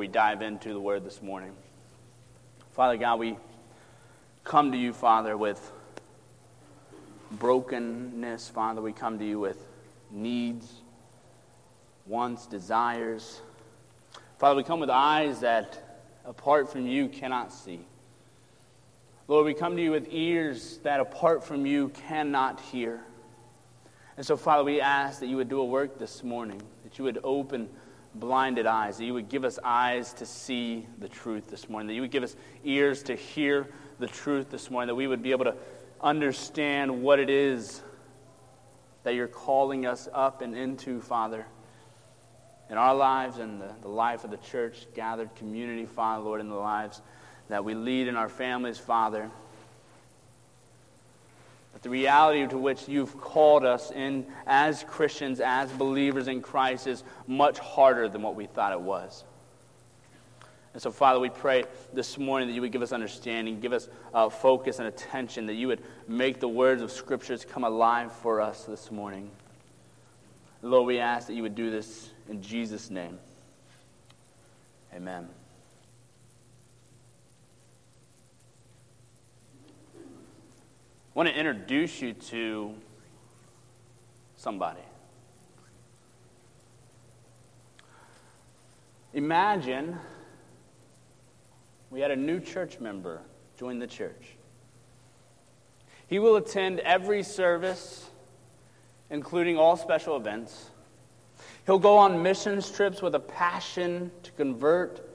before we dive into the word this morning. Father God, we come to you, Father, with brokenness. Father, we come to you with needs, wants, desires. Father, we come with eyes that, apart from you, cannot see. Lord, we come to you with ears that, apart from you, cannot hear. And so, Father, we ask that you would do a work this morning, that you would open blinded eyes, that you would give us eyes to see the truth this morning, that you would give us ears to hear the truth this morning, that we would be able to understand what it is that you're calling us up and into, Father, in our lives and the, the life of the church, gathered community, Father, Lord, in the lives that we lead in our families, Father. The reality to which you've called us in as Christians, as believers in Christ, is much harder than what we thought it was. And so, Father, we pray this morning that you would give us understanding, give us uh, focus and attention, that you would make the words of Scriptures come alive for us this morning. Lord, we ask that you would do this in Jesus' name. Amen. Want to introduce you to somebody. Imagine we had a new church member join the church. He will attend every service, including all special events. He'll go on missions trips with a passion to convert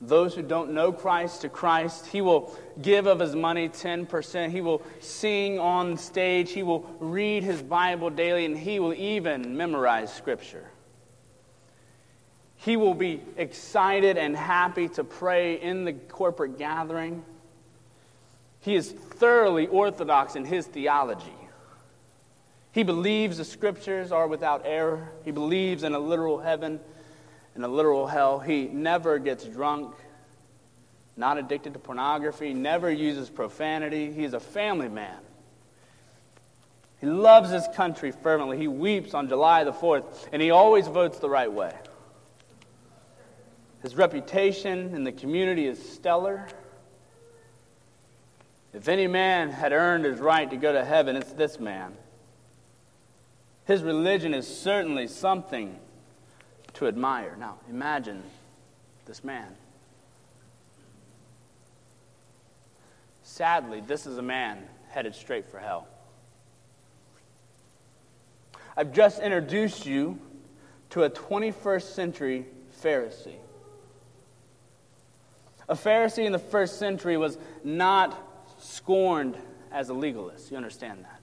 those who don't know Christ to Christ. He will give of his money 10%. He will sing on stage. He will read his Bible daily, and he will even memorize Scripture. He will be excited and happy to pray in the corporate gathering. He is thoroughly orthodox in his theology. He believes the scriptures are without error. He believes in a literal heaven and a literal hell. He never gets drunk, not addicted to pornography, never uses profanity. He's a family man. He loves his country fervently. He weeps on July the 4th, and he always votes the right way. His reputation in the community is stellar. If any man had earned his right to go to heaven, it's this man. His religion is certainly something to admire. Now, imagine this man. Sadly, this is a man headed straight for hell. I've just introduced you to a 21st century Pharisee. A Pharisee in the first century was not scorned as a legalist. You understand that?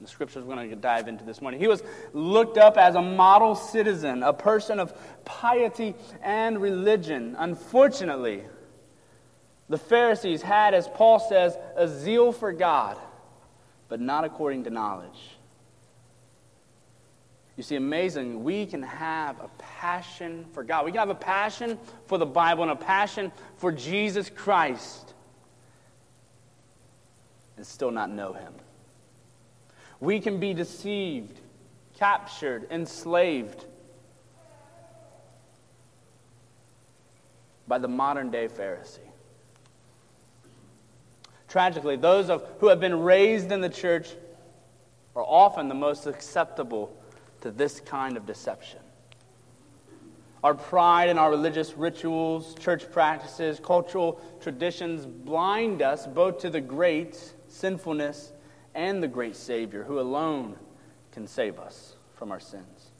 The scriptures we're going to dive into this morning. He was looked up as a model citizen, a person of piety and religion. Unfortunately, the Pharisees had, as Paul says, a zeal for God, but not according to knowledge. You see, amazing, we can have a passion for God. We can have a passion for the Bible and a passion for Jesus Christ and still not know Him. We can be deceived, captured, enslaved by the modern day Pharisee. Tragically, those of, who have been raised in the church are often the most acceptable to this kind of deception. Our pride in our religious rituals, church practices, cultural traditions blind us both to the great sinfulness and the great Savior who alone can save us from our sins.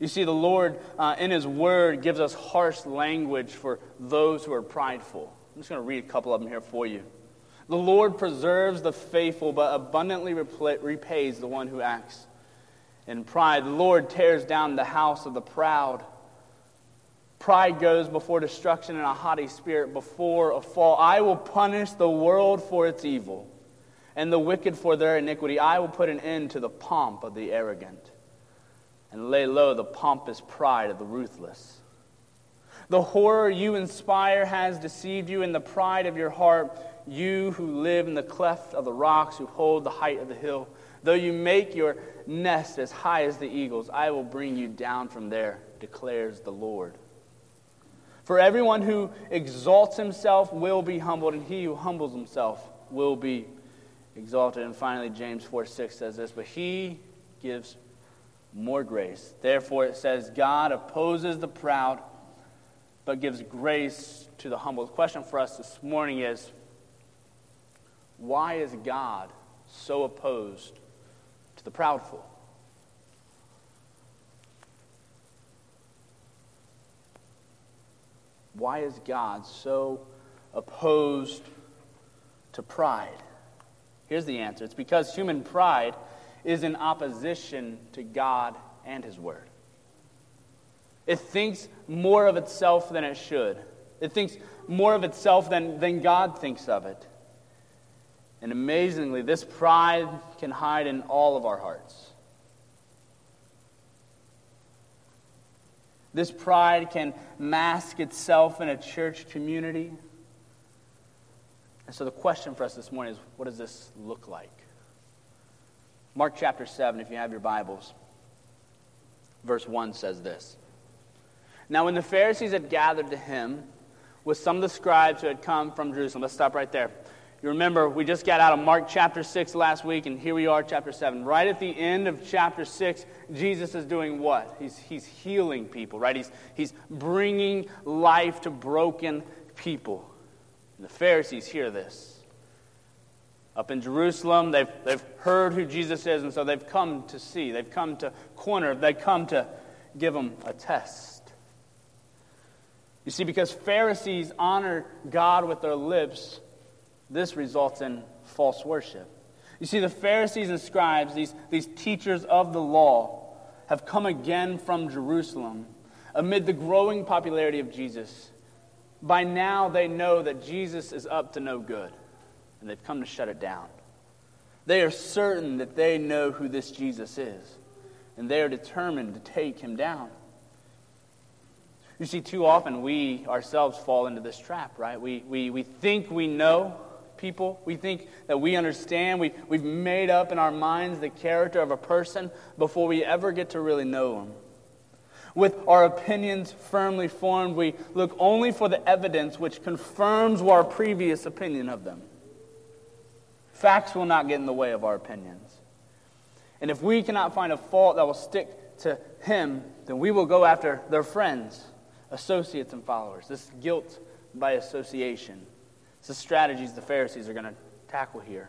You see, the Lord uh, in His Word gives us harsh language for those who are prideful. I'm just going to read a couple of them here for you. The Lord preserves the faithful, but abundantly repays the one who acts in pride. The Lord tears down the house of the proud. Pride goes before destruction and a haughty spirit before a fall. I will punish the world for its evil and the wicked for their iniquity. I will put an end to the pomp of the arrogant and lay low the pompous pride of the ruthless. The horror you inspire has deceived you in the pride of your heart, you who live in the cleft of the rocks, who hold the height of the hill. Though you make your nest as high as the eagles, I will bring you down from there, declares the Lord. For everyone who exalts himself will be humbled, and he who humbles himself will be exalted. And finally, James 4 6 says this, but he gives more grace. Therefore, it says, God opposes the proud, but gives grace to the humble. The question for us this morning is why is God so opposed to the proudful? Why is God so opposed to pride? Here's the answer it's because human pride is in opposition to God and His Word. It thinks more of itself than it should, it thinks more of itself than, than God thinks of it. And amazingly, this pride can hide in all of our hearts. This pride can mask itself in a church community. And so the question for us this morning is what does this look like? Mark chapter 7, if you have your Bibles, verse 1 says this Now, when the Pharisees had gathered to him with some of the scribes who had come from Jerusalem, let's stop right there. You remember, we just got out of Mark chapter 6 last week, and here we are, chapter 7. Right at the end of chapter 6, Jesus is doing what? He's, he's healing people, right? He's, he's bringing life to broken people. The Pharisees hear this. Up in Jerusalem, they've, they've heard who Jesus is, and so they've come to see. They've come to corner. They've come to give him a test. You see, because Pharisees honor God with their lips, this results in false worship. You see, the Pharisees and scribes, these, these teachers of the law, have come again from Jerusalem amid the growing popularity of Jesus. By now, they know that Jesus is up to no good, and they've come to shut it down. They are certain that they know who this Jesus is, and they are determined to take him down. You see, too often we ourselves fall into this trap, right? We, we, we think we know people. We think that we understand. We, we've made up in our minds the character of a person before we ever get to really know them. With our opinions firmly formed, we look only for the evidence which confirms our previous opinion of them. Facts will not get in the way of our opinions. And if we cannot find a fault that will stick to him, then we will go after their friends, associates, and followers. This guilt by association. It's the strategies the Pharisees are going to tackle here.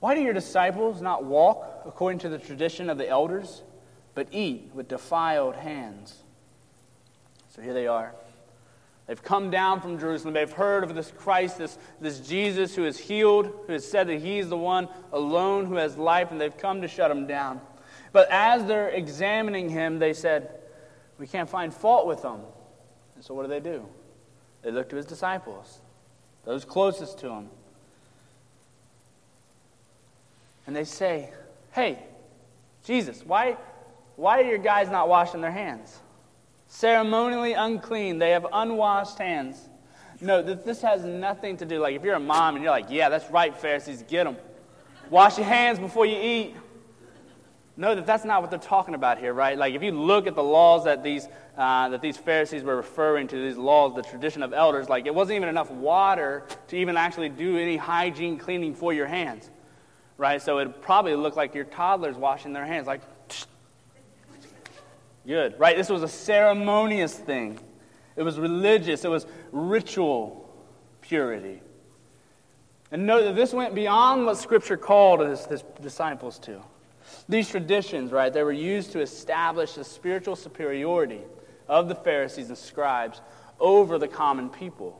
Why do your disciples not walk according to the tradition of the elders, but eat with defiled hands? So here they are. They've come down from Jerusalem. They've heard of this Christ, this, this Jesus who is healed, who has said that he's the one alone who has life, and they've come to shut him down. But as they're examining him, they said, we can't find fault with them. And so what do they do? They look to his disciples, those closest to him. And they say, Hey, Jesus, why, why are your guys not washing their hands? Ceremonially unclean. They have unwashed hands. No, this has nothing to do. Like, if you're a mom and you're like, yeah, that's right, Pharisees, get them. Wash your hands before you eat know that that's not what they're talking about here, right? Like if you look at the laws that these, uh, that these Pharisees were referring to, these laws, the tradition of elders, like it wasn't even enough water to even actually do any hygiene cleaning for your hands, right? So it probably looked like your toddlers washing their hands, like, good, right? This was a ceremonious thing. It was religious. It was ritual purity. And note that this went beyond what Scripture called his, his disciples to. These traditions, right, they were used to establish the spiritual superiority of the Pharisees and scribes over the common people.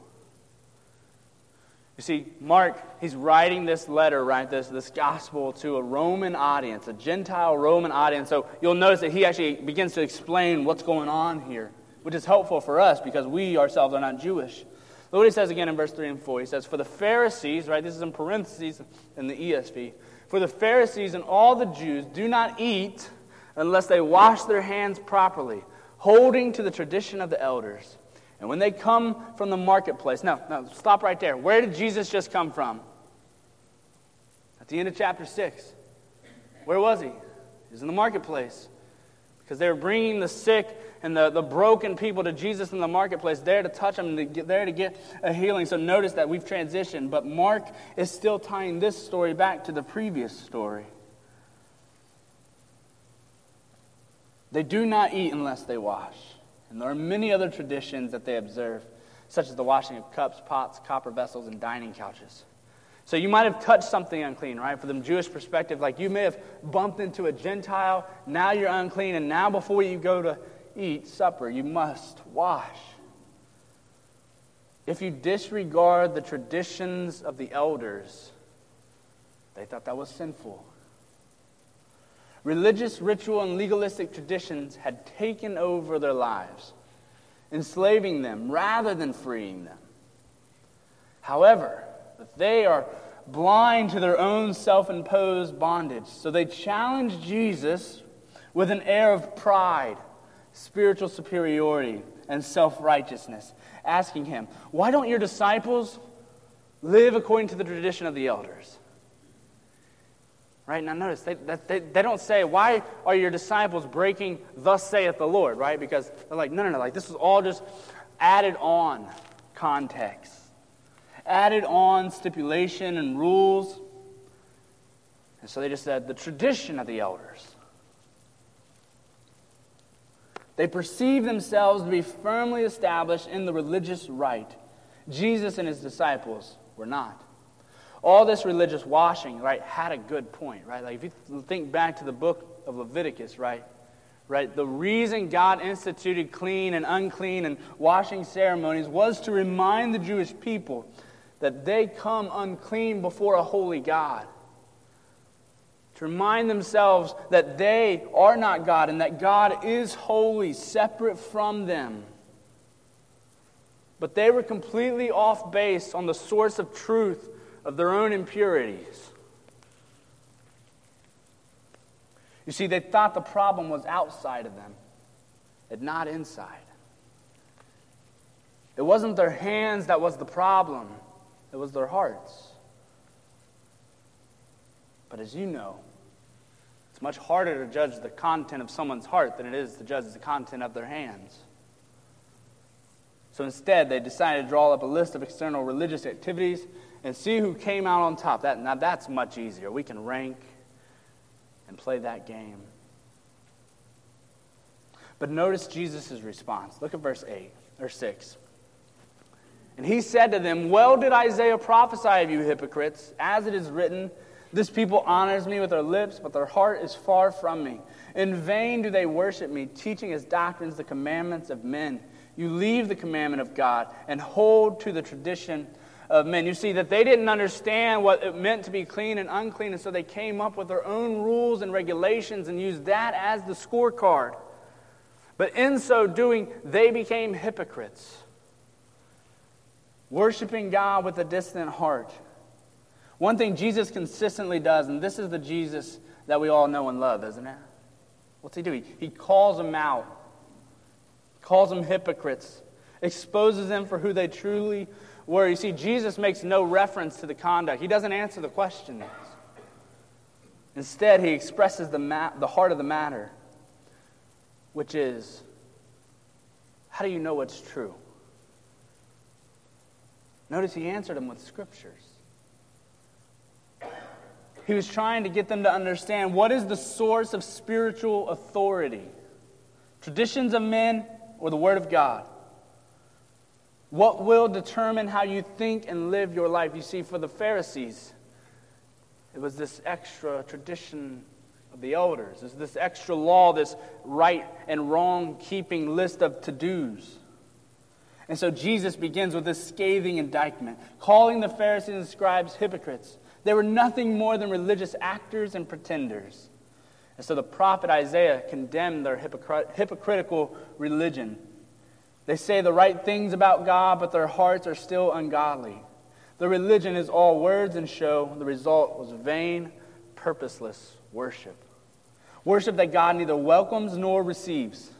You see, Mark, he's writing this letter, right, this, this gospel to a Roman audience, a Gentile Roman audience. So you'll notice that he actually begins to explain what's going on here which is helpful for us because we ourselves are not Jewish. Look what he says again in verse 3 and 4. He says, For the Pharisees, right, this is in parentheses in the ESV, for the Pharisees and all the Jews do not eat unless they wash their hands properly, holding to the tradition of the elders. And when they come from the marketplace, now, no, stop right there. Where did Jesus just come from? At the end of chapter 6. Where was he? He was in the marketplace because they were bringing the sick and the, the broken people to Jesus in the marketplace, there to touch them, to get, there to get a healing. So notice that we've transitioned, but Mark is still tying this story back to the previous story. They do not eat unless they wash. And there are many other traditions that they observe, such as the washing of cups, pots, copper vessels, and dining couches. So you might have touched something unclean, right? From the Jewish perspective, like you may have bumped into a Gentile, now you're unclean, and now before you go to eat supper, you must wash. If you disregard the traditions of the elders, they thought that was sinful. Religious ritual and legalistic traditions had taken over their lives, enslaving them rather than freeing them. However, they are blind to their own self imposed bondage. So they challenge Jesus with an air of pride spiritual superiority, and self righteousness, asking him, Why don't your disciples live according to the tradition of the elders? Right? Now, notice, they, they, they don't say, Why are your disciples breaking, thus saith the Lord, right? Because they're like, No, no, no, like this is all just added on context, added on stipulation and rules. And so they just said, The tradition of the elders. They perceive themselves to be firmly established in the religious rite. Jesus and his disciples were not. All this religious washing, right, had a good point, right? Like if you think back to the book of Leviticus, right? Right? The reason God instituted clean and unclean and washing ceremonies was to remind the Jewish people that they come unclean before a holy God to remind themselves that they are not God and that God is holy, separate from them. But they were completely off base on the source of truth of their own impurities. You see, they thought the problem was outside of them and not inside. It wasn't their hands that was the problem, it was their hearts. But as you know, it's much harder to judge the content of someone's heart than it is to judge the content of their hands. So instead, they decided to draw up a list of external religious activities and see who came out on top. That, now, that's much easier. We can rank and play that game. But notice Jesus' response. Look at verse 8 or 6. And he said to them, Well did Isaiah prophesy of you hypocrites, as it is written, this people honors me with their lips, but their heart is far from me. In vain do they worship me, teaching as doctrines the commandments of men. You leave the commandment of God and hold to the tradition of men. You see that they didn't understand what it meant to be clean and unclean, and so they came up with their own rules and regulations and used that as the scorecard. But in so doing, they became hypocrites, worshiping God with a distant heart one thing Jesus consistently does, and this is the Jesus that we all know and love, isn't it? What's he do? He, he calls them out, calls them hypocrites, exposes them for who they truly were. You see, Jesus makes no reference to the conduct, he doesn't answer the questions. Instead, he expresses the, ma- the heart of the matter, which is how do you know what's true? Notice he answered them with scriptures. He was trying to get them to understand what is the source of spiritual authority traditions of men or the Word of God? What will determine how you think and live your life? You see, for the Pharisees, it was this extra tradition of the elders. It's this extra law, this right and wrong keeping list of to dos. And so Jesus begins with this scathing indictment, calling the Pharisees and scribes hypocrites. They were nothing more than religious actors and pretenders. And so the prophet Isaiah condemned their hypocr- hypocritical religion. They say the right things about God, but their hearts are still ungodly. The religion is all words and show. The result was vain, purposeless worship. Worship that God neither welcomes nor receives.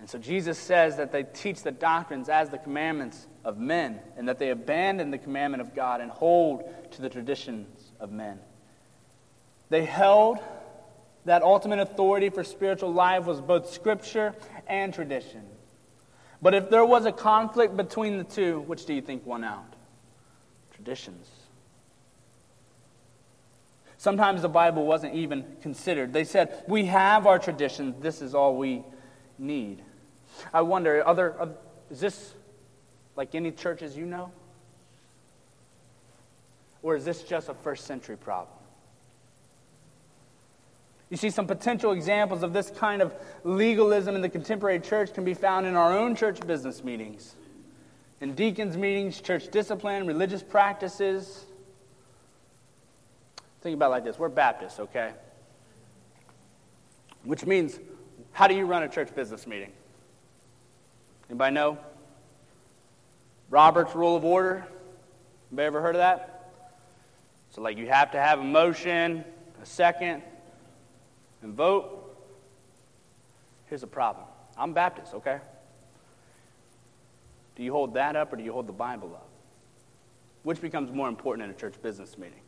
And so Jesus says that they teach the doctrines as the commandments of men, and that they abandon the commandment of God and hold to the traditions of men. They held that ultimate authority for spiritual life was both scripture and tradition. But if there was a conflict between the two, which do you think won out? Traditions. Sometimes the Bible wasn't even considered. They said, We have our traditions, this is all we need. I wonder, other, is this like any churches you know? Or is this just a first century problem? You see, some potential examples of this kind of legalism in the contemporary church can be found in our own church business meetings, in deacons' meetings, church discipline, religious practices. Think about it like this we're Baptists, okay? Which means, how do you run a church business meeting? Anybody know? Robert's Rule of Order. Anybody ever heard of that? So, like, you have to have a motion, a second, and vote. Here's the problem I'm Baptist, okay? Do you hold that up or do you hold the Bible up? Which becomes more important in a church business meeting?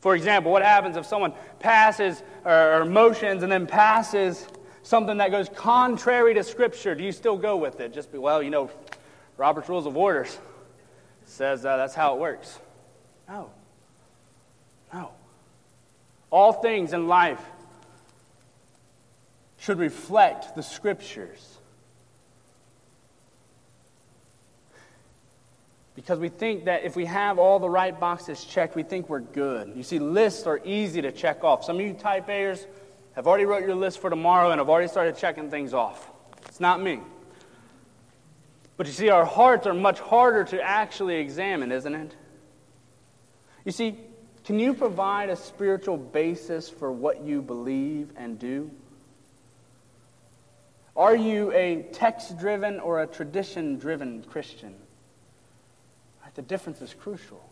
For example, what happens if someone passes or, or motions and then passes something that goes contrary to Scripture? Do you still go with it? Just be, well, you know, Robert's Rules of Orders says uh, that's how it works. No. No. All things in life should reflect the scriptures. Because we think that if we have all the right boxes checked, we think we're good. You see, lists are easy to check off. Some of you type A'ers have already wrote your list for tomorrow and have already started checking things off. It's not me. But you see, our hearts are much harder to actually examine, isn't it? You see, can you provide a spiritual basis for what you believe and do? Are you a text driven or a tradition driven Christian? The difference is crucial.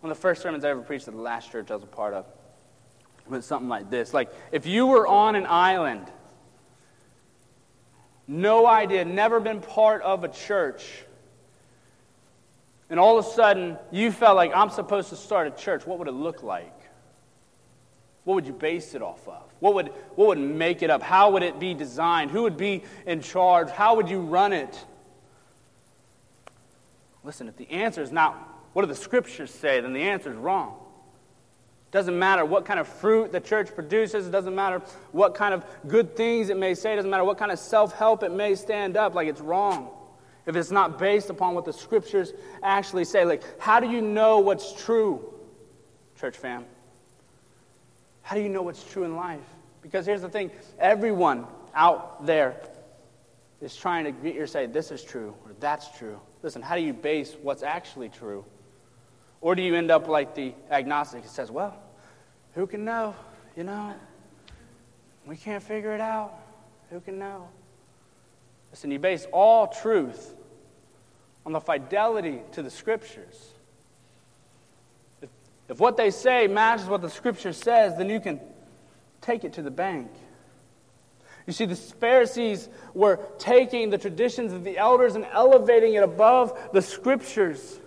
One of the first sermons I ever preached at the last church I was a part of was something like this. Like, if you were on an island, no idea, never been part of a church, and all of a sudden you felt like I'm supposed to start a church, what would it look like? What would you base it off of? What would, what would make it up? How would it be designed? Who would be in charge? How would you run it? Listen, if the answer is not what do the scriptures say, then the answer is wrong. It Doesn't matter what kind of fruit the church produces, it doesn't matter what kind of good things it may say, it doesn't matter what kind of self help it may stand up, like it's wrong. If it's not based upon what the scriptures actually say, like, how do you know what's true, church fam? How do you know what's true in life? Because here's the thing everyone out there is trying to get you to say, this is true or that's true. Listen, how do you base what's actually true? Or do you end up like the agnostic who says, well, who can know? You know, we can't figure it out. Who can know? Listen, you base all truth on the fidelity to the scriptures. If what they say matches what the scripture says, then you can take it to the bank. You see, the Pharisees were taking the traditions of the elders and elevating it above the scriptures.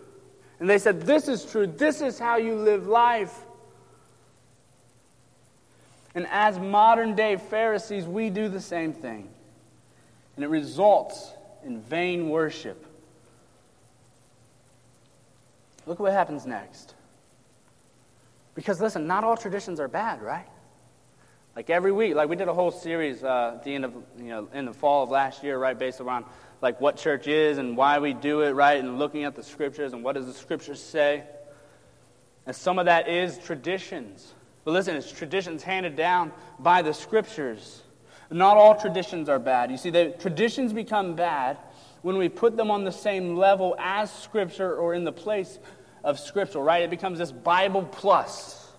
And they said, This is true. This is how you live life. And as modern day Pharisees, we do the same thing. And it results in vain worship. Look what happens next. Because listen, not all traditions are bad, right? Like every week, like we did a whole series uh, at the end of, you know, in the fall of last year, right, based around like what church is and why we do it, right, and looking at the scriptures and what does the scriptures say. And some of that is traditions. But listen, it's traditions handed down by the scriptures. Not all traditions are bad. You see, the traditions become bad when we put them on the same level as scripture or in the place of Scripture, right? It becomes this Bible plus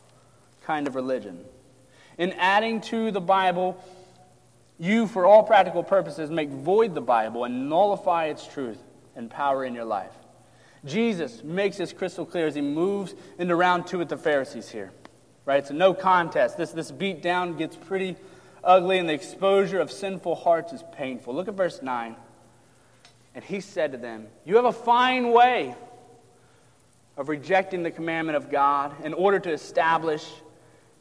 kind of religion. In adding to the Bible you, for all practical purposes, make void the Bible and nullify its truth and power in your life. Jesus makes this crystal clear as he moves into round two with the Pharisees here. Right? It's a no contest. This, this beat down gets pretty ugly, and the exposure of sinful hearts is painful. Look at verse 9. And he said to them, You have a fine way of rejecting the commandment of God in order to establish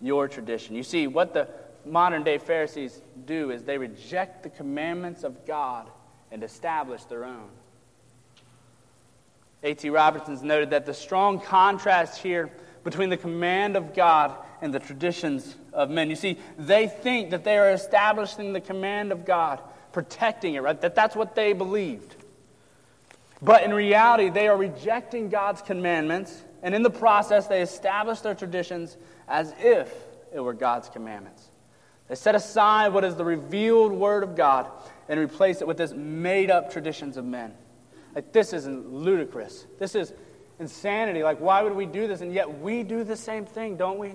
your tradition. You see, what the modern day Pharisees do is they reject the commandments of God and establish their own. A.T. Robertson's noted that the strong contrast here between the command of God and the traditions of men. You see, they think that they are establishing the command of God, protecting it, right? That that's what they believed. But in reality, they are rejecting God's commandments, and in the process, they establish their traditions as if it were God's commandments. They set aside what is the revealed Word of God and replace it with this made up traditions of men. Like, this is ludicrous. This is insanity. Like, why would we do this? And yet, we do the same thing, don't we?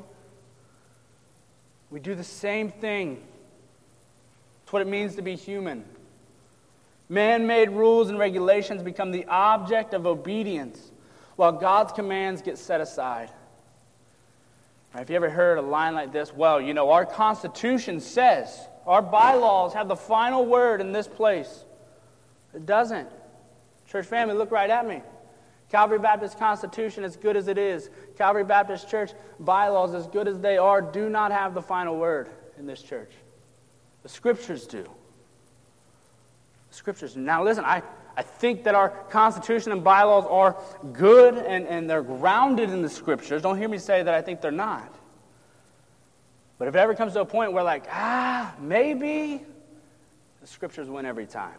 We do the same thing. It's what it means to be human. Man made rules and regulations become the object of obedience, while God's commands get set aside. Have you ever heard a line like this? Well, you know, our Constitution says, our bylaws have the final word in this place. It doesn't. Church family, look right at me. Calvary Baptist Constitution, as good as it is, Calvary Baptist Church bylaws, as good as they are, do not have the final word in this church. The Scriptures do. Scriptures. Now, listen, I, I think that our Constitution and bylaws are good and, and they're grounded in the Scriptures. Don't hear me say that I think they're not. But if it ever comes to a point where, like, ah, maybe, the Scriptures win every time.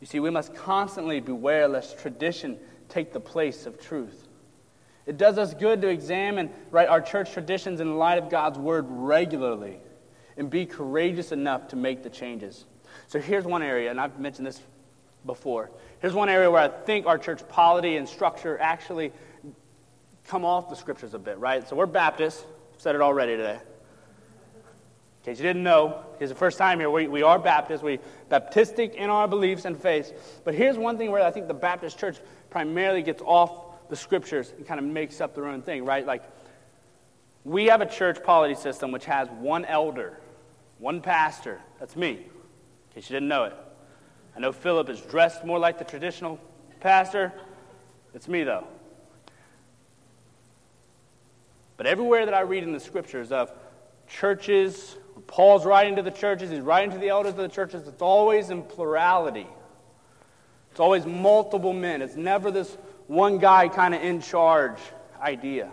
You see, we must constantly beware lest tradition take the place of truth. It does us good to examine right, our church traditions in light of God's word regularly and be courageous enough to make the changes. So here's one area, and I've mentioned this before. Here's one area where I think our church polity and structure actually come off the scriptures a bit, right? So we're Baptists. Said it already today. In case you didn't know, because the first time here, we, we are Baptists. We Baptistic in our beliefs and faiths. But here's one thing where I think the Baptist church primarily gets off the scriptures and kind of makes up their own thing, right? Like, we have a church polity system which has one elder, one pastor. That's me case you didn't know it. I know Philip is dressed more like the traditional pastor. It's me, though. But everywhere that I read in the scriptures of churches, Paul's writing to the churches, he's writing to the elders of the churches, it's always in plurality. It's always multiple men. It's never this one guy kind of in charge idea.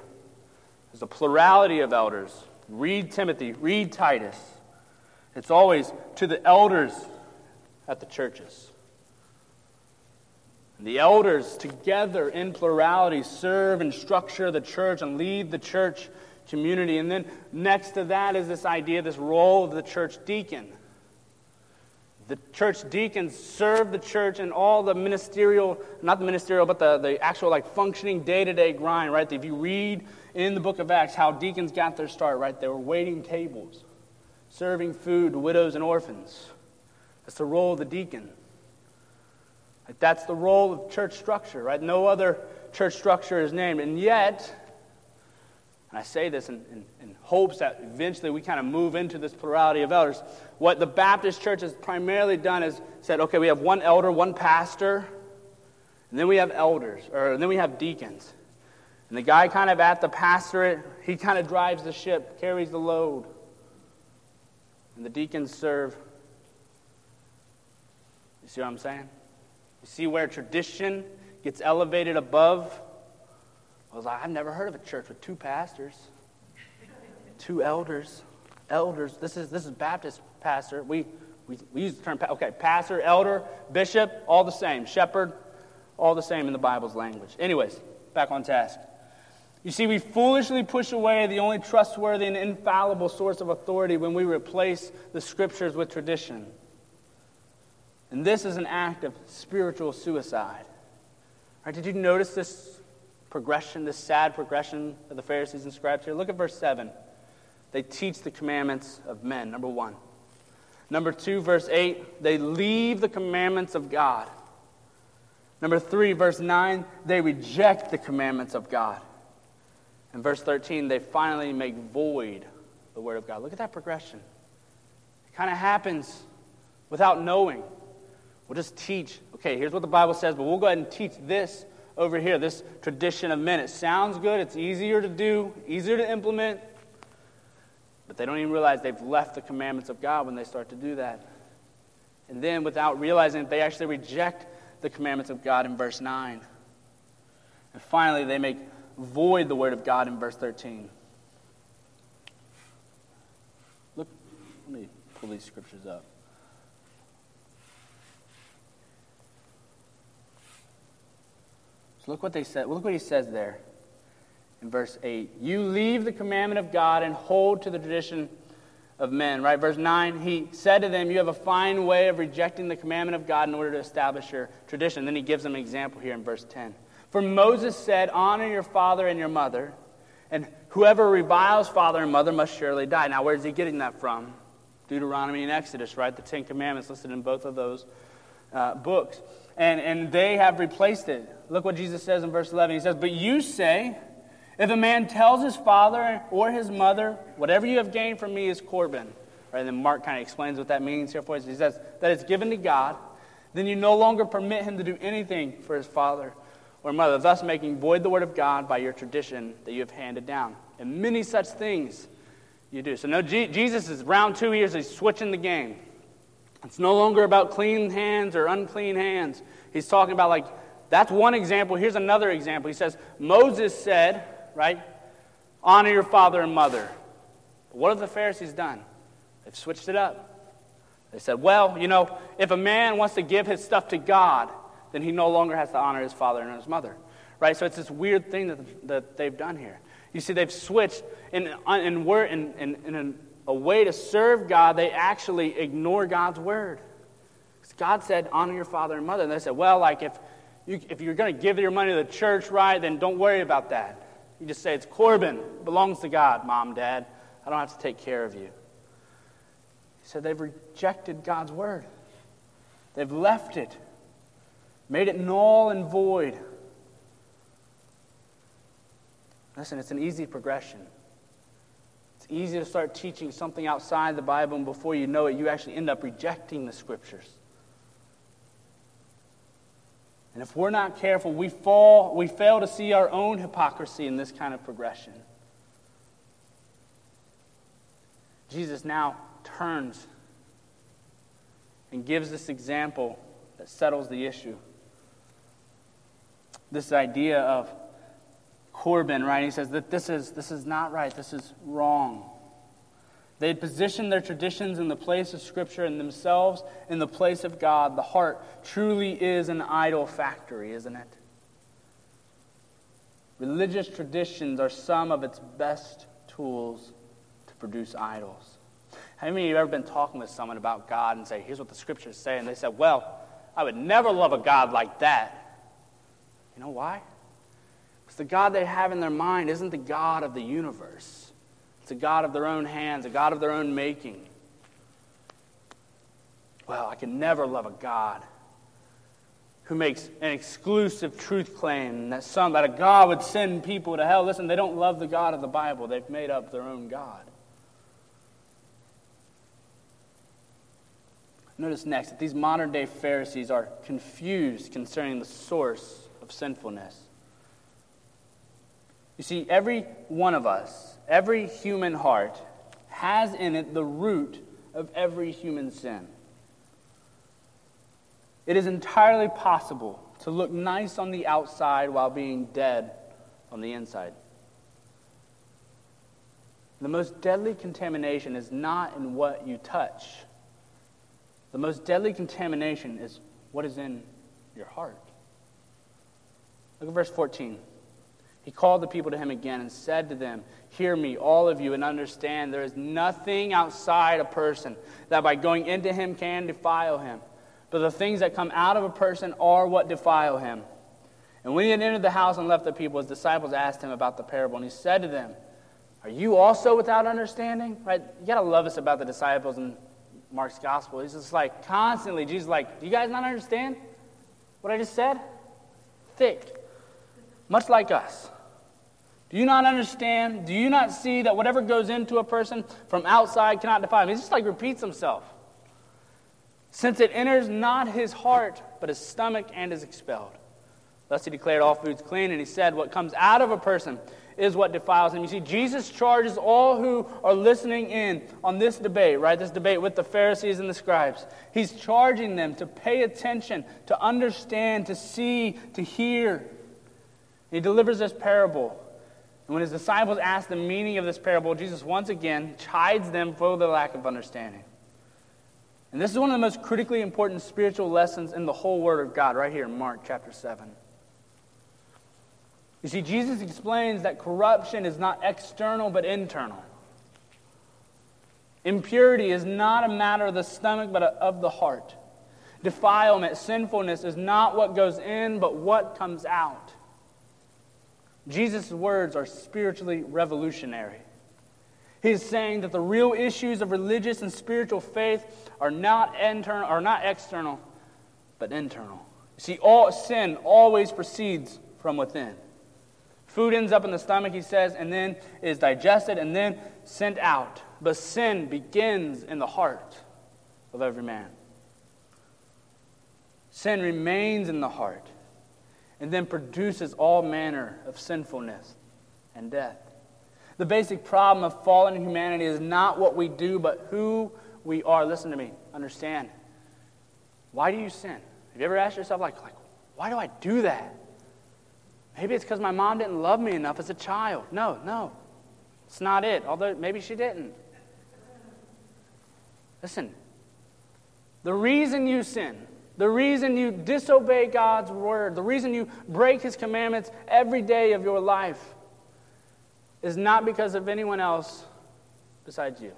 There's a plurality of elders. Read Timothy, read Titus. It's always to the elders at the churches. And the elders, together in plurality, serve and structure the church and lead the church community. And then next to that is this idea, this role of the church deacon. The church deacons serve the church in all the ministerial, not the ministerial, but the, the actual like functioning day to day grind, right? If you read in the book of Acts how deacons got their start, right? They were waiting tables, serving food to widows and orphans. That's the role of the deacon. That's the role of church structure, right? No other church structure is named. And yet, and I say this in, in, in hopes that eventually we kind of move into this plurality of elders. What the Baptist church has primarily done is said, okay, we have one elder, one pastor, and then we have elders, or then we have deacons. And the guy kind of at the pastorate, he kind of drives the ship, carries the load. And the deacons serve you see what I'm saying? You see where tradition gets elevated above? I was like, I've never heard of a church with two pastors, two elders. Elders, this is, this is Baptist pastor. We, we, we use the term, okay, pastor, elder, bishop, all the same. Shepherd, all the same in the Bible's language. Anyways, back on task. You see, we foolishly push away the only trustworthy and infallible source of authority when we replace the scriptures with tradition. And this is an act of spiritual suicide. Right, did you notice this progression, this sad progression of the Pharisees and scribes here? Look at verse 7. they teach the commandments of men, number one. Number two, verse 8, they leave the commandments of God. Number three, verse 9, they reject the commandments of God. And verse 13, they finally make void the word of God. Look at that progression. It kind of happens without knowing. We'll just teach, okay, here's what the Bible says, but we'll go ahead and teach this over here, this tradition of men. It sounds good, it's easier to do, easier to implement, but they don't even realize they've left the commandments of God when they start to do that. And then, without realizing it, they actually reject the commandments of God in verse 9. And finally, they make void the word of God in verse 13. Look, let me pull these scriptures up. So look what they said. Look what he says there in verse 8. You leave the commandment of God and hold to the tradition of men, right? Verse 9, he said to them, You have a fine way of rejecting the commandment of God in order to establish your tradition. Then he gives them an example here in verse 10. For Moses said, Honor your father and your mother, and whoever reviles father and mother must surely die. Now, where's he getting that from? Deuteronomy and Exodus, right? The Ten Commandments listed in both of those uh, books. And, and they have replaced it. Look what Jesus says in verse 11. He says, But you say, if a man tells his father or his mother, whatever you have gained from me is Corban, right, and then Mark kind of explains what that means here for us. He says that it's given to God, then you no longer permit him to do anything for his father or mother, thus making void the word of God by your tradition that you have handed down. And many such things you do. So, no, G- Jesus is round two years, he's switching the game. It's no longer about clean hands or unclean hands. He's talking about, like, that's one example. Here's another example. He says, Moses said, right? Honor your father and mother. But what have the Pharisees done? They've switched it up. They said, well, you know, if a man wants to give his stuff to God, then he no longer has to honor his father and his mother. Right? So it's this weird thing that, that they've done here. You see, they've switched in, in, in, in, in a way to serve God, they actually ignore God's word. God said, honor your father and mother. And they said, well, like if, you, if you're going to give your money to the church, right, then don't worry about that. You just say, It's Corban. it belongs to God, mom, dad. I don't have to take care of you. He said they've rejected God's word, they've left it, made it null and void. Listen, it's an easy progression. It's easy to start teaching something outside the Bible, and before you know it, you actually end up rejecting the scriptures. And if we're not careful, we fall, we fail to see our own hypocrisy in this kind of progression. Jesus now turns and gives this example that settles the issue. This idea of Corban, right? He says that this is, this is not right, this is wrong. They had positioned their traditions in the place of Scripture and themselves in the place of God. The heart truly is an idol factory, isn't it? Religious traditions are some of its best tools to produce idols. How many of you have ever been talking with someone about God and say, here's what the Scriptures say? And they said, well, I would never love a God like that. You know why? The God they have in their mind isn't the God of the universe. It's a God of their own hands, a God of their own making. Well, I can never love a God who makes an exclusive truth claim that some that a God would send people to hell. Listen, they don't love the God of the Bible. They've made up their own God. Notice next that these modern day Pharisees are confused concerning the source of sinfulness. You see, every one of us Every human heart has in it the root of every human sin. It is entirely possible to look nice on the outside while being dead on the inside. The most deadly contamination is not in what you touch. The most deadly contamination is what is in your heart. Look at verse 14. He called the people to him again and said to them, Hear me, all of you, and understand there is nothing outside a person that by going into him can defile him. But the things that come out of a person are what defile him. And when he had entered the house and left the people, his disciples asked him about the parable. And he said to them, Are you also without understanding? Right? You got to love us about the disciples in Mark's gospel. He's just like constantly, Jesus like, do you guys not understand what I just said? Thick. Much like us. Do you not understand? Do you not see that whatever goes into a person from outside cannot defile him? He just like repeats himself. Since it enters not his heart, but his stomach and is expelled. Thus he declared all foods clean, and he said, What comes out of a person is what defiles him. You see, Jesus charges all who are listening in on this debate, right? This debate with the Pharisees and the scribes. He's charging them to pay attention, to understand, to see, to hear. He delivers this parable. And when his disciples ask the meaning of this parable, Jesus once again chides them for their lack of understanding. And this is one of the most critically important spiritual lessons in the whole Word of God, right here in Mark chapter 7. You see, Jesus explains that corruption is not external but internal. Impurity is not a matter of the stomach but of the heart. Defilement, sinfulness is not what goes in but what comes out. Jesus' words are spiritually revolutionary. He's saying that the real issues of religious and spiritual faith are not internal, are not external, but internal. You see, all sin always proceeds from within. Food ends up in the stomach, he says, and then is digested and then sent out. But sin begins in the heart of every man. Sin remains in the heart and then produces all manner of sinfulness and death. The basic problem of fallen humanity is not what we do, but who we are. Listen to me. Understand. Why do you sin? Have you ever asked yourself, like, like why do I do that? Maybe it's because my mom didn't love me enough as a child. No, no. It's not it, although maybe she didn't. Listen, the reason you sin, the reason you disobey God's word, the reason you break his commandments every day of your life is not because of anyone else besides you.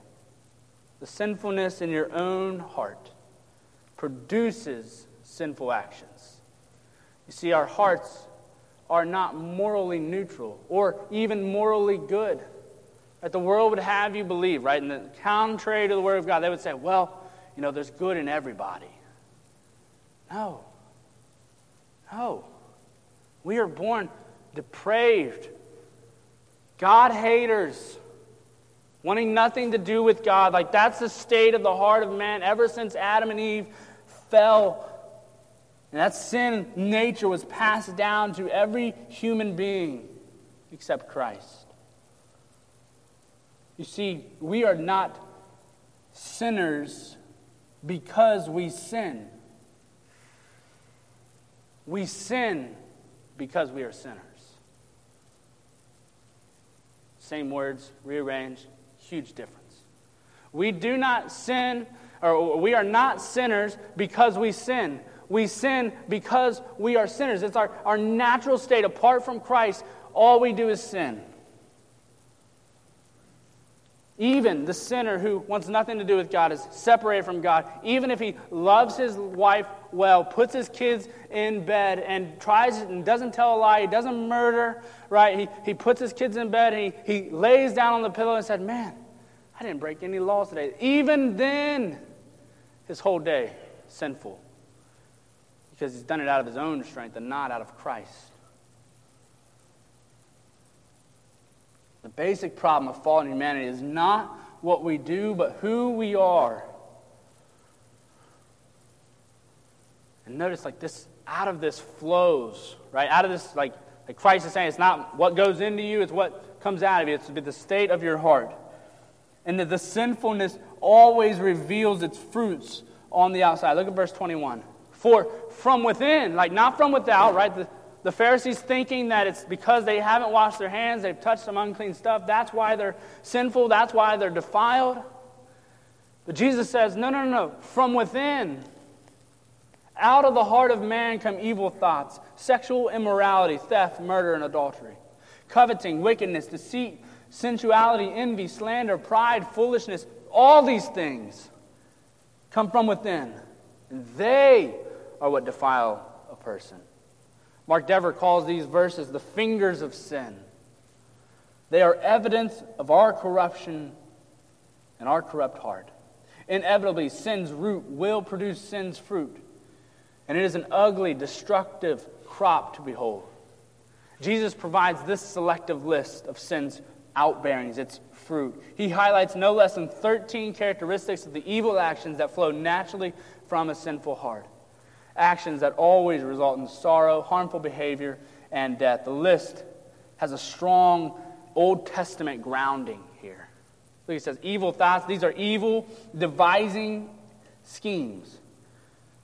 The sinfulness in your own heart produces sinful actions. You see, our hearts are not morally neutral or even morally good. That The world would have you believe, right? And the contrary to the Word of God, they would say, well, you know, there's good in everybody. No. No. We are born depraved, God haters, wanting nothing to do with God. Like that's the state of the heart of man ever since Adam and Eve fell and that sin nature was passed down to every human being except Christ. You see, we are not sinners because we sin. We sin because we are sinners. Same words, rearranged, huge difference. We do not sin, or we are not sinners because we sin. We sin because we are sinners. It's our, our natural state. Apart from Christ, all we do is sin. Even the sinner who wants nothing to do with God is separated from God. Even if he loves his wife well, puts his kids in bed and tries and doesn't tell a lie, he doesn't murder, right? He, he puts his kids in bed and he, he lays down on the pillow and said, Man, I didn't break any laws today. Even then, his whole day sinful because he's done it out of his own strength and not out of Christ. The basic problem of fallen humanity is not what we do, but who we are. And notice, like this, out of this flows, right? Out of this, like, like Christ is saying, it's not what goes into you, it's what comes out of you. It's the state of your heart. And that the sinfulness always reveals its fruits on the outside. Look at verse 21. For from within, like not from without, right? The, the Pharisees thinking that it's because they haven't washed their hands, they've touched some unclean stuff, that's why they're sinful, that's why they're defiled. But Jesus says, no, no, no, no. From within, out of the heart of man come evil thoughts, sexual immorality, theft, murder, and adultery, coveting, wickedness, deceit, sensuality, envy, slander, pride, foolishness. All these things come from within. And they are what defile a person. Mark Dever calls these verses the fingers of sin. They are evidence of our corruption and our corrupt heart. Inevitably, sin's root will produce sin's fruit, and it is an ugly, destructive crop to behold. Jesus provides this selective list of sin's outbearings, its fruit. He highlights no less than 13 characteristics of the evil actions that flow naturally from a sinful heart. Actions that always result in sorrow, harmful behavior, and death. The list has a strong Old Testament grounding here. Look, he says, evil thoughts, these are evil, devising schemes.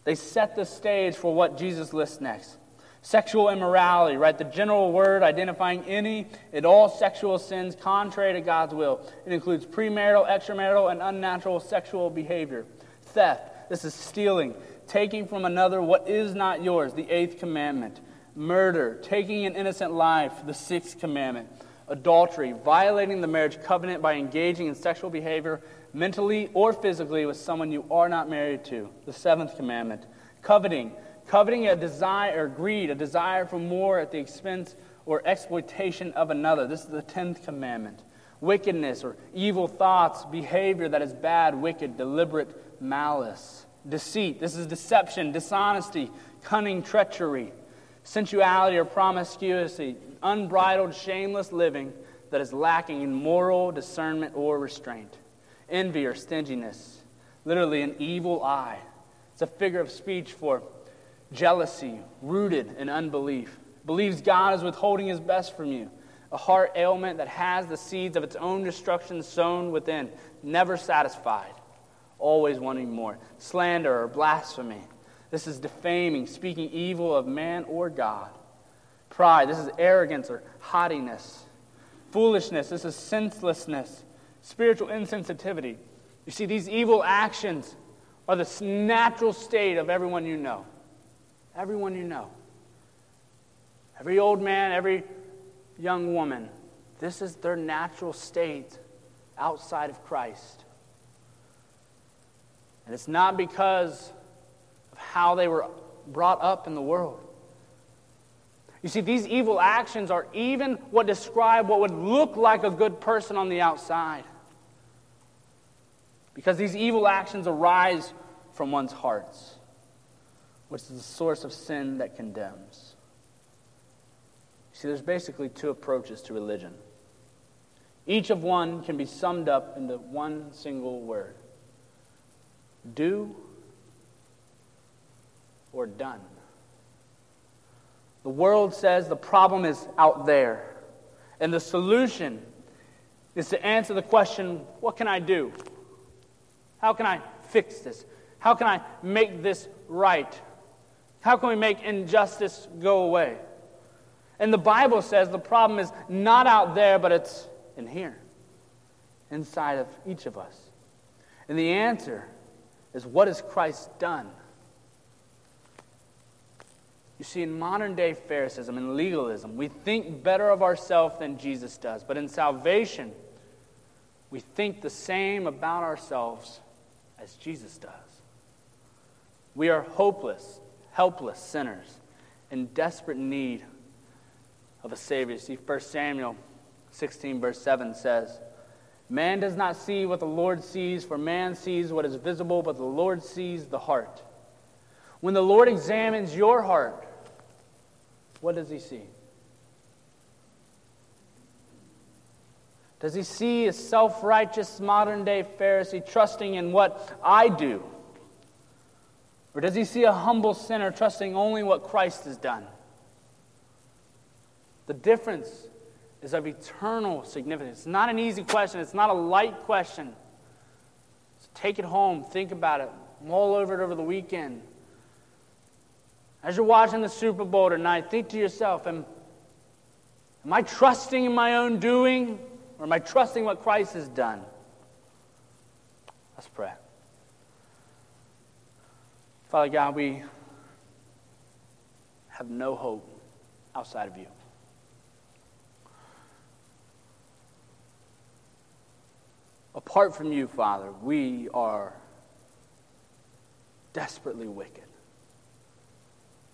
They set the stage for what Jesus lists next. Sexual immorality, right? The general word identifying any and all sexual sins contrary to God's will. It includes premarital, extramarital, and unnatural sexual behavior. Theft, this is stealing, taking from another what is not yours, the eighth commandment. Murder, taking an innocent life, the sixth commandment adultery, violating the marriage covenant by engaging in sexual behavior mentally or physically with someone you are not married to, the seventh commandment, coveting, coveting a desire or greed, a desire for more at the expense or exploitation of another. This is the tenth commandment. Wickedness or evil thoughts, behavior that is bad, wicked, deliberate malice. Deceit. This is deception, dishonesty, cunning, treachery sensuality or promiscuity, unbridled, shameless living that is lacking in moral discernment or restraint, envy or stinginess, literally an evil eye. It's a figure of speech for jealousy rooted in unbelief, believes God is withholding his best from you, a heart ailment that has the seeds of its own destruction sown within, never satisfied, always wanting more, slander or blasphemy this is defaming, speaking evil of man or God. Pride, this is arrogance or haughtiness. Foolishness, this is senselessness. Spiritual insensitivity. You see, these evil actions are the natural state of everyone you know. Everyone you know. Every old man, every young woman. This is their natural state outside of Christ. And it's not because of how they were brought up in the world. You see, these evil actions are even what describe what would look like a good person on the outside. Because these evil actions arise from one's hearts, which is the source of sin that condemns. You see, there's basically two approaches to religion. Each of one can be summed up into one single word do or done. The world says the problem is out there, and the solution is to answer the question what can I do? How can I fix this? How can I make this right? How can we make injustice go away? And the Bible says the problem is not out there, but it's in here, inside of each of us. And the answer is what has Christ done? You see, in modern day Pharisaism and legalism, we think better of ourselves than Jesus does. But in salvation, we think the same about ourselves as Jesus does. We are hopeless, helpless sinners in desperate need of a Savior. See, 1 Samuel 16, verse 7 says, Man does not see what the Lord sees, for man sees what is visible, but the Lord sees the heart. When the Lord examines your heart, what does he see? Does he see a self righteous modern day Pharisee trusting in what I do? Or does he see a humble sinner trusting only what Christ has done? The difference is of eternal significance. It's not an easy question, it's not a light question. So take it home, think about it, mull over it over the weekend. As you're watching the Super Bowl tonight, think to yourself, am, am I trusting in my own doing or am I trusting what Christ has done? Let's pray. Father God, we have no hope outside of you. Apart from you, Father, we are desperately wicked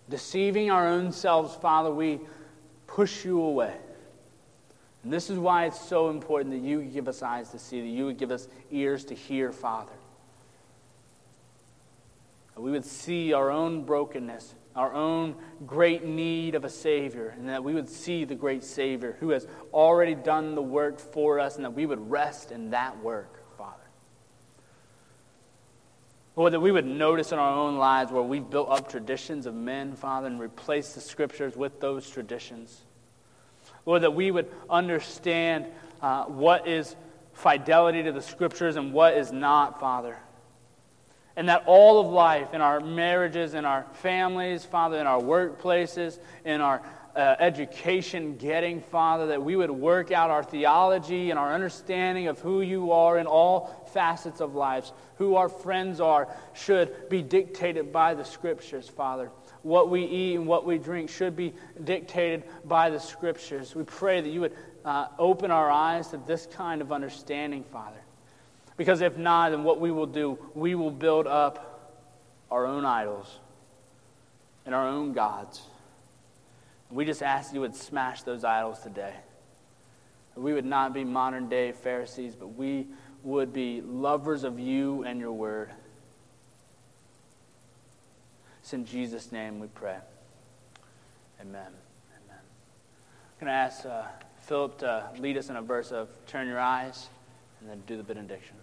deceiving our own selves, Father, we push you away. And this is why it's so important that you give us eyes to see, that you would give us ears to hear, Father. That we would see our own brokenness, our own great need of a Savior, and that we would see the great Savior who has already done the work for us, and that we would rest in that work, Father. Lord, that we would notice in our own lives where we've built up traditions of men, Father, and replace the Scriptures with those traditions. Lord, that we would understand uh, what is fidelity to the Scriptures and what is not, Father. And that all of life, in our marriages, in our families, Father, in our workplaces, in our uh, education getting, Father, that we would work out our theology and our understanding of who you are in all facets of lives, who our friends are, should be dictated by the Scriptures, Father. What we eat and what we drink should be dictated by the Scriptures. We pray that you would uh, open our eyes to this kind of understanding, Father. Because if not, then what we will do, we will build up our own idols and our own gods. And We just ask you would smash those idols today. We would not be modern day Pharisees, but we would be lovers of you and your word. It's in Jesus' name we pray. Amen. Amen. I'm going to ask uh, Philip to lead us in a verse of Turn Your Eyes and then do the benediction.